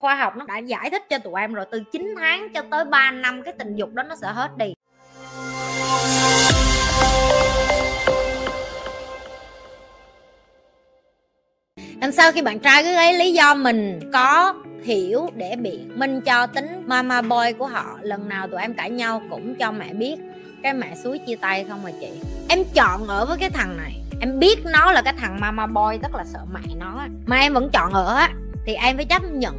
khoa học nó đã giải thích cho tụi em rồi, từ 9 tháng cho tới 3 năm cái tình dục đó nó sẽ hết đi. Làm sao khi bạn trai cứ lấy lý do mình có hiểu để biện minh cho tính mama boy của họ, lần nào tụi em cãi nhau cũng cho mẹ biết cái mẹ suối chia tay không mà chị. Em chọn ở với cái thằng này, em biết nó là cái thằng mama boy, rất là sợ mẹ nó mà em vẫn chọn ở á, thì em phải chấp nhận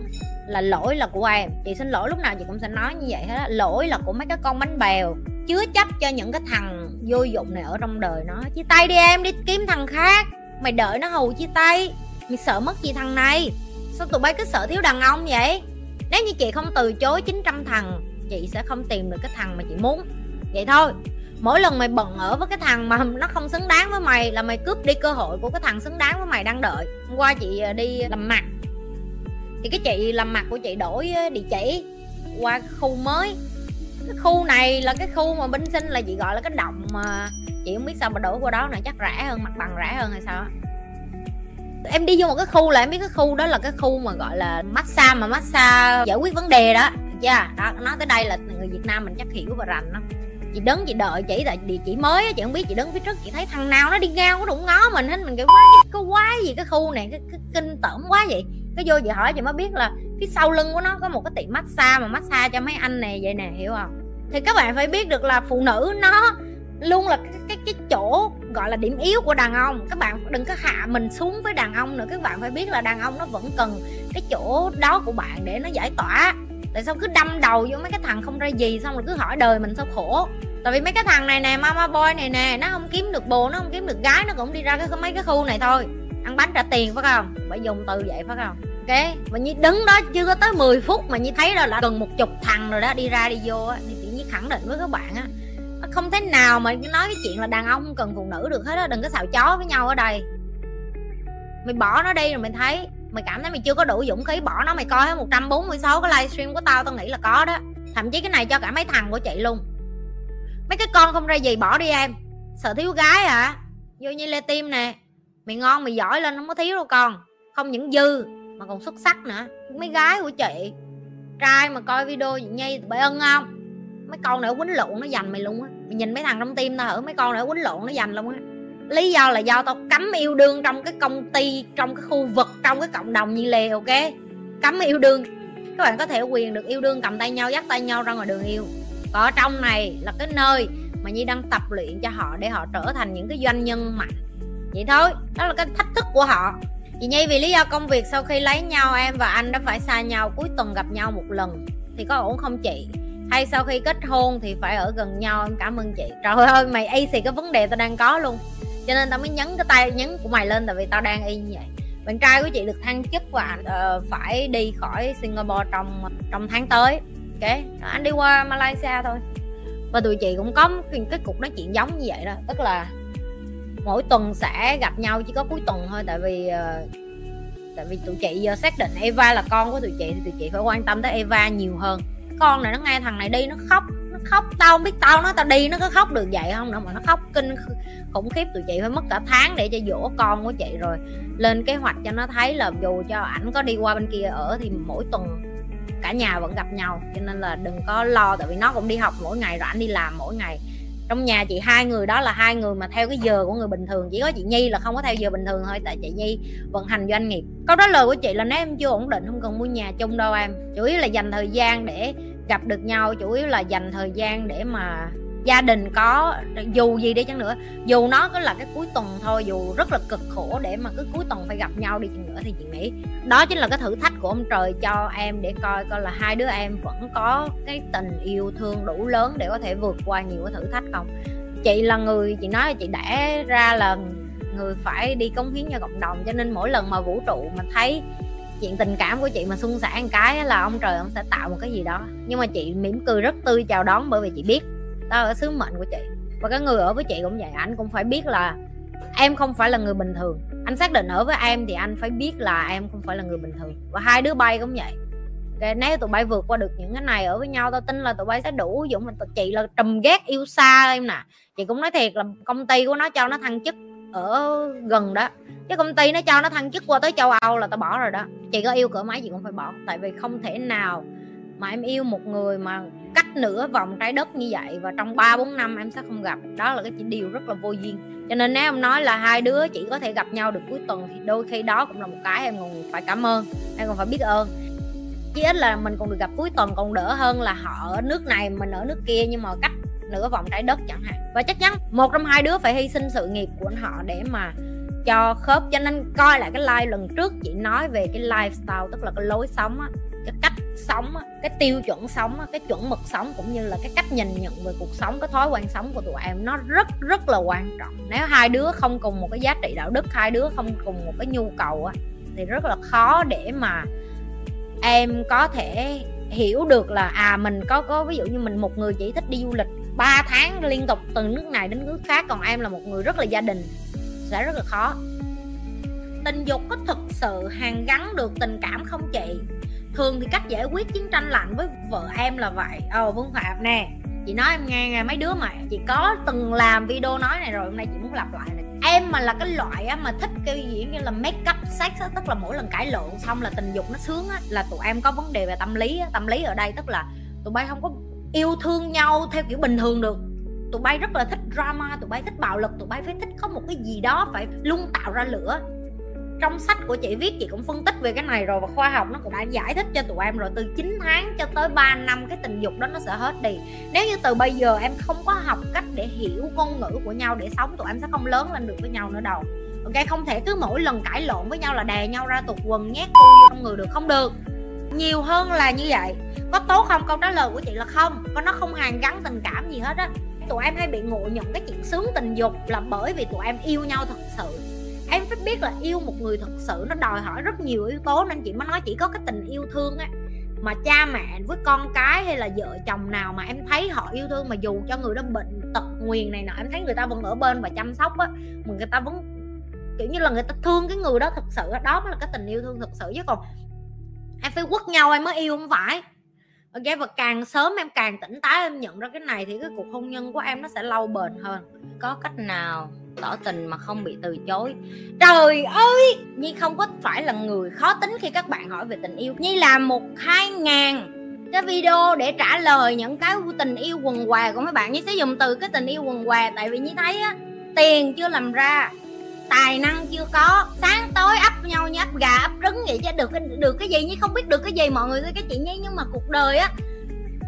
là lỗi là của em. Chị xin lỗi, lúc nào chị cũng sẽ nói như vậy hết á. Lỗi là của mấy cái con bánh bèo, chứa chấp cho những cái thằng vô dụng này ở trong đời nó. Chia tay đi em, đi kiếm thằng khác. Mày đợi nó hù chia tay. Mày sợ mất gì thằng này. Sao tụi bay cứ sợ thiếu đàn ông vậy? Nếu như chị không từ chối 900 thằng, chị sẽ không tìm được cái thằng mà chị muốn. Vậy thôi, mỗi lần mày bận ở với cái thằng mà nó không xứng đáng với mày là mày cướp đi cơ hội của cái thằng xứng đáng với mày đang đợi. Hôm qua chị ờ, đi làm mặt thì cái chị làm mặt của chị đổi địa chỉ qua khu mới. Cái khu này là cái khu mà binh sinh là chị gọi là cái động mà chị không biết sao mà đổi qua đó này chắc rẻ hơn mặt bằng rẻ hơn hay sao em đi vô một cái khu là em biết cái khu đó là cái khu mà gọi là massage mà massage giải quyết vấn đề đó yeah, đó nói tới đây là người việt nam mình chắc hiểu và rành lắm. Chị đứng chị đợi chỉ tại địa chỉ mới chị không biết chị đứng phía trước chị thấy thằng nào nó đi ngang có đụng ngó mình hết mình kiểu quá có quá gì cái khu này? Cái, cái kinh tởm quá vậy cái vô chị hỏi chị mới biết là phía sau lưng của nó có một cái tiệm massage mà massage cho mấy anh này vậy nè hiểu không? Thì các bạn phải biết được là phụ nữ nó luôn là cái, cái cái chỗ gọi là điểm yếu của đàn ông. Các bạn đừng có hạ mình xuống với đàn ông nữa. Các bạn phải biết là đàn ông nó vẫn cần cái chỗ đó của bạn để nó giải tỏa. Tại sao cứ đâm đầu vô mấy cái thằng không ra gì xong rồi cứ hỏi đời mình sao khổ? Tại vì mấy cái thằng này nè mama boy này nè nó không kiếm được bồ nó không kiếm được gái nó cũng đi ra cái mấy cái khu này thôi. Ăn bánh trả tiền phải không? Phải dùng từ vậy phải không? Ok, mà như đứng đó chưa có tới 10 phút mà như thấy rồi, là gần một chục thằng rồi đó, đi ra đi vô á, thì tự nhiên khẳng định với các bạn á không thể nào mà nói cái chuyện là đàn ông không cần phụ nữ được hết á, đừng có xào chó với nhau ở đây. Mày bỏ nó đi rồi mày thấy, mày cảm thấy mày chưa có đủ dũng khí, bỏ nó mày coi hết 146 cái livestream của tao tao nghĩ là có đó. Thậm chí cái này cho cả mấy thằng của chị luôn. Mấy cái con không ra gì, bỏ đi em. Sợ thiếu gái à. Vô như lê tim nè. Mày ngon, mày giỏi lên, không có thiếu đâu con. Không những dư mà còn xuất sắc nữa. Mấy gái của chị, trai mà coi video gì nhi bị ân không? Mấy con này quýnh lộn nó dành mày luôn á. Mày nhìn mấy thằng trong tim tao hử mấy con này quýnh lộn nó dành luôn á. Lý do là do tao cấm yêu đương trong cái công ty, trong cái khu vực, trong cái cộng đồng như lề ok? Cấm yêu đương. Các bạn có thể quyền được yêu đương cầm tay nhau, dắt tay nhau ra ngoài đường yêu. Còn ở trong này là cái nơi mà nhi đang tập luyện cho họ để họ trở thành những cái doanh nhân mạnh. Vậy thôi, đó là cái thách thức của họ chị nhi vì lý do công việc sau khi lấy nhau em và anh đã phải xa nhau cuối tuần gặp nhau một lần. Thì có ổn không chị? Hay sau khi kết hôn thì phải ở gần nhau em cảm ơn chị. Trời ơi mày y xì cái vấn đề tao đang có luôn. Cho nên tao mới nhấn cái tay nhấn của mày lên tại vì tao đang y như vậy. Bạn trai của chị được thăng chức và uh, phải đi khỏi Singapore trong trong tháng tới. Ok anh đi qua Malaysia thôi. Và tụi chị cũng có cái, cái cuộc nói chuyện giống như vậy đó. Tức là mỗi tuần sẽ gặp nhau chỉ có cuối tuần thôi tại vì uh, tại vì tụi chị giờ xác định Eva là con của tụi chị thì tụi chị phải quan tâm tới Eva nhiều hơn. Con này nó nghe thằng này đi nó khóc nó khóc tao không biết tao nó tao đi nó có khóc được vậy không nữa mà nó khóc kinh khủng khiếp tụi chị phải mất cả tháng để cho dỗ con của chị rồi lên kế hoạch cho nó thấy là dù cho ảnh có đi qua bên kia ở thì mỗi tuần cả nhà vẫn gặp nhau. Cho nên là đừng có lo tại vì nó cũng đi học mỗi ngày rồi ảnh đi làm mỗi ngày trong nhà chị hai người đó là hai người mà theo cái giờ của người bình thường, chỉ có chị nhi là không có theo giờ bình thường thôi, tại chị nhi vận hành doanh nghiệp. Câu đó lời của chị là nếu em chưa ổn định, không cần mua nhà chung đâu em. Chủ yếu là dành thời gian để gặp được nhau, chủ yếu là dành thời gian để mà gia đình có, dù gì đi chăng nữa, dù nó có là cái cuối tuần thôi, dù rất là cực khổ để mà cứ cuối tuần phải gặp nhau đi chăng nữa thì chị nghĩ đó chính là cái thử thách của ông trời cho em để coi coi là hai đứa em vẫn có cái tình yêu thương đủ lớn để có thể vượt qua nhiều cái thử thách không. Chị là người, chị nói chị đã ra là người phải đi cống hiến cho cộng đồng, cho nên mỗi lần mà vũ trụ mà thấy chuyện tình cảm của chị mà sung xả một cái là ông trời ông sẽ tạo một cái gì đó. Nhưng mà chị mỉm cười rất tươi chào đón bởi vì chị biết đó là sứ mệnh của chị. Và cái người ở với chị cũng vậy anh cũng phải biết là em không phải là người bình thường. Anh xác định ở với em thì anh phải biết là em không phải là người bình thường. Và hai đứa bay cũng vậy. Okay, nếu tụi bay vượt qua được những cái này ở với nhau tao tin là tụi bay sẽ đủ dũng mình chị là trùm ghét yêu xa em nè. Chị cũng nói thiệt là công ty của nó cho nó thăng chức ở gần đó. Cái công ty nó cho nó thăng chức qua tới châu âu là tao bỏ rồi đó. Chị có yêu cỡ máy chị cũng phải bỏ. Tại vì không thể nào mà em yêu một người mà cách nửa vòng trái đất như vậy và trong 3 4 năm em sẽ không gặp. Đó là cái điều rất là vô duyên. Cho nên nếu em nói là hai đứa chỉ có thể gặp nhau được cuối tuần thì đôi khi đó cũng là một cái em còn phải cảm ơn, em còn phải biết ơn. Chí ít là mình còn được gặp cuối tuần, còn đỡ hơn là họ ở nước này, mình ở nước kia nhưng mà cách nửa vòng trái đất chẳng hạn. Và chắc chắn một trong hai đứa phải hy sinh sự nghiệp của họ để mà cho khớp. Cho nên coi lại cái like lần trước chị nói về cái lifestyle, tức là cái lối sống á sống á, cái tiêu chuẩn sống á, cái chuẩn mực sống cũng như là cái cách nhìn nhận về cuộc sống cái thói quen sống của tụi em nó rất rất là quan trọng. Nếu hai đứa không cùng một cái giá trị đạo đức hai đứa không cùng một cái nhu cầu á thì rất là khó để mà em có thể hiểu được là à mình có có ví dụ như mình một người chỉ thích đi du lịch 3 tháng liên tục từ nước này đến nước khác còn em là một người rất là gia đình sẽ rất là khó. Tình dục có thực sự hàn gắn được tình cảm không chị? Thường thì cách giải quyết chiến tranh lạnh với vợ em là vậy. Ờ vương phạm nè chị nói em nghe nghe mấy đứa mà chị có từng làm video nói này rồi hôm nay chị muốn lặp lại này. Em mà là cái loại á, mà thích cái diễn như là make up sex á, tức là mỗi lần cãi lộn xong là tình dục nó sướng á, là tụi em có vấn đề về tâm lý á. tâm lý ở đây tức là tụi bay không có yêu thương nhau theo kiểu bình thường được. Tụi bay rất là thích drama tụi bay thích bạo lực tụi bay phải thích có một cái gì đó phải luôn tạo ra lửa trong sách của chị viết, chị cũng phân tích về cái này rồi và khoa học nó cũng đã giải thích cho tụi em rồi. Từ 9 tháng cho tới 3 năm, cái tình dục đó nó sẽ hết đi. Nếu như từ bây giờ em không có học cách để hiểu ngôn ngữ của nhau để sống, tụi em sẽ không lớn lên được với nhau nữa đâu. Ok, không thể cứ mỗi lần cãi lộn với nhau là đè nhau ra tụt quần, nhét cô vô trong người được, không được. Nhiều hơn là như vậy. Có tốt không? Câu trả lời của chị là không. Và nó không hàn gắn tình cảm gì hết á. Tụi em hay bị ngộ nhận cái chuyện sướng tình dục là bởi vì tụi em yêu nhau thật sự em phải biết là yêu một người thật sự nó đòi hỏi rất nhiều yếu tố nên chị mới nói chỉ có cái tình yêu thương á. Mà cha mẹ với con cái hay là vợ chồng nào mà em thấy họ yêu thương mà dù cho người đó bệnh tật nguyền này nọ, em thấy người ta vẫn ở bên và chăm sóc á, mà người ta vẫn, kiểu như là người ta thương cái người đó thật sự đó mới là cái tình yêu thương thật sự. Chứ còn em phải quất nhau em mới yêu không phải. Ok, và càng sớm em càng tỉnh táo em nhận ra cái này thì cái cuộc hôn nhân của em nó sẽ lâu bền hơn. Có cách nào? Tỏ tình mà không bị từ chối. Trời ơi! Nhi không có phải là người khó tính khi các bạn hỏi về tình yêu. Nhi làm một hai ngàn cái video để trả lời những cái tình yêu quần què của mấy bạn. Nhi sẽ dùng từ cái tình yêu quần què tại vì nhi thấy á, tiền chưa làm ra, tài năng chưa có. Sáng tối ấp nhau như ấp gà, ấp trứng vậy chứ được cái được cái gì? Nhi không biết được cái gì mọi người cái chị nhi. Nhưng mà cuộc đời á,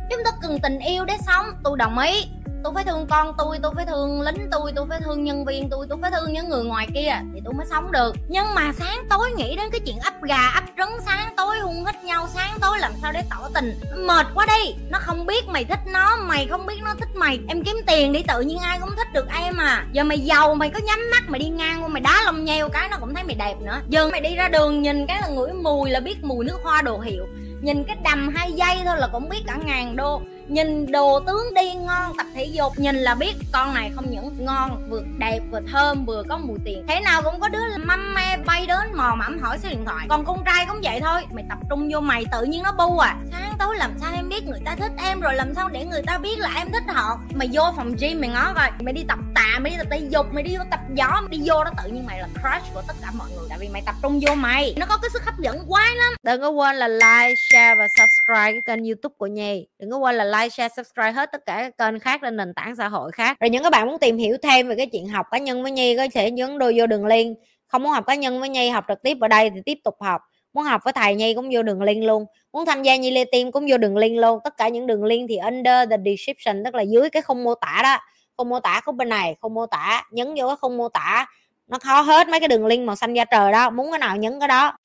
chúng ta cần tình yêu để sống. Tôi đồng ý tôi phải thương con tôi tôi phải thương lính tôi tôi phải thương nhân viên tôi tôi phải thương những người ngoài kia thì tôi mới sống được. Nhưng mà sáng tối nghĩ đến cái chuyện ấp gà, ấp trứng, sáng tối hung hít nhau, sáng tối làm sao để tỏ tình. Mệt quá đi, nó không biết mày thích nó, mày không biết nó thích mày. Em kiếm tiền đi, tự nhiên ai cũng thích được em à. Giờ mày giàu, mày có nhắm mắt, mày đi ngang qua, mày đá lông nheo cái nó cũng thấy mày đẹp nữa. Giờ mày đi ra đường nhìn cái là ngửi mùi là biết mùi nước hoa đồ hiệu. Nhìn cái đầm hai giây thôi là cũng biết cả ngàn đô nhìn đồ tướng đi ngon, tập thể dục. Nhìn là biết con này không những ngon, vừa đẹp, vừa thơm, vừa có mùi tiền. Thế nào cũng có đứa mâm me bay đến mò mẫm hỏi số điện thoại. Còn con trai cũng vậy thôi. Mày tập trung vô mày, tự nhiên nó bu à. Sáng tối làm sao em biết người ta thích em, rồi làm sao để người ta biết là em thích họ? Mày vô phòng gym mày ngó coi. Mày đi tập tạ mày đi tập thể dục, mày đi vô tập gió mày đi vô đó tự nhiên mày là crush của tất cả mọi người. Tại vì mày tập trung vô mày. Nó có cái sức hấp dẫn quá lắm. Đừng có quên là like, share và subscribe cái kênh youtube của nhi. Đừng có quên là like like share, subscribe hết tất cả các kênh khác trên nền tảng xã hội khác. Rồi những các bạn muốn tìm hiểu thêm về cái chuyện học cá nhân với nhi, có thể nhấn đôi vô đường link. Không muốn học cá nhân với nhi, học trực tiếp ở đây thì tiếp tục học. Muốn học với thầy nhi cũng vô đường link luôn. Muốn tham gia nhi lê tim cũng vô đường link luôn. Tất cả những đường link thì under the description, tức là dưới cái khung mô tả đó. Khung mô tả khúc bên này, khung mô tả, nhấn vô cái khung mô tả. Nó khó hết mấy cái đường link màu xanh da trời đó. Muốn cái nào nhấn cái đó.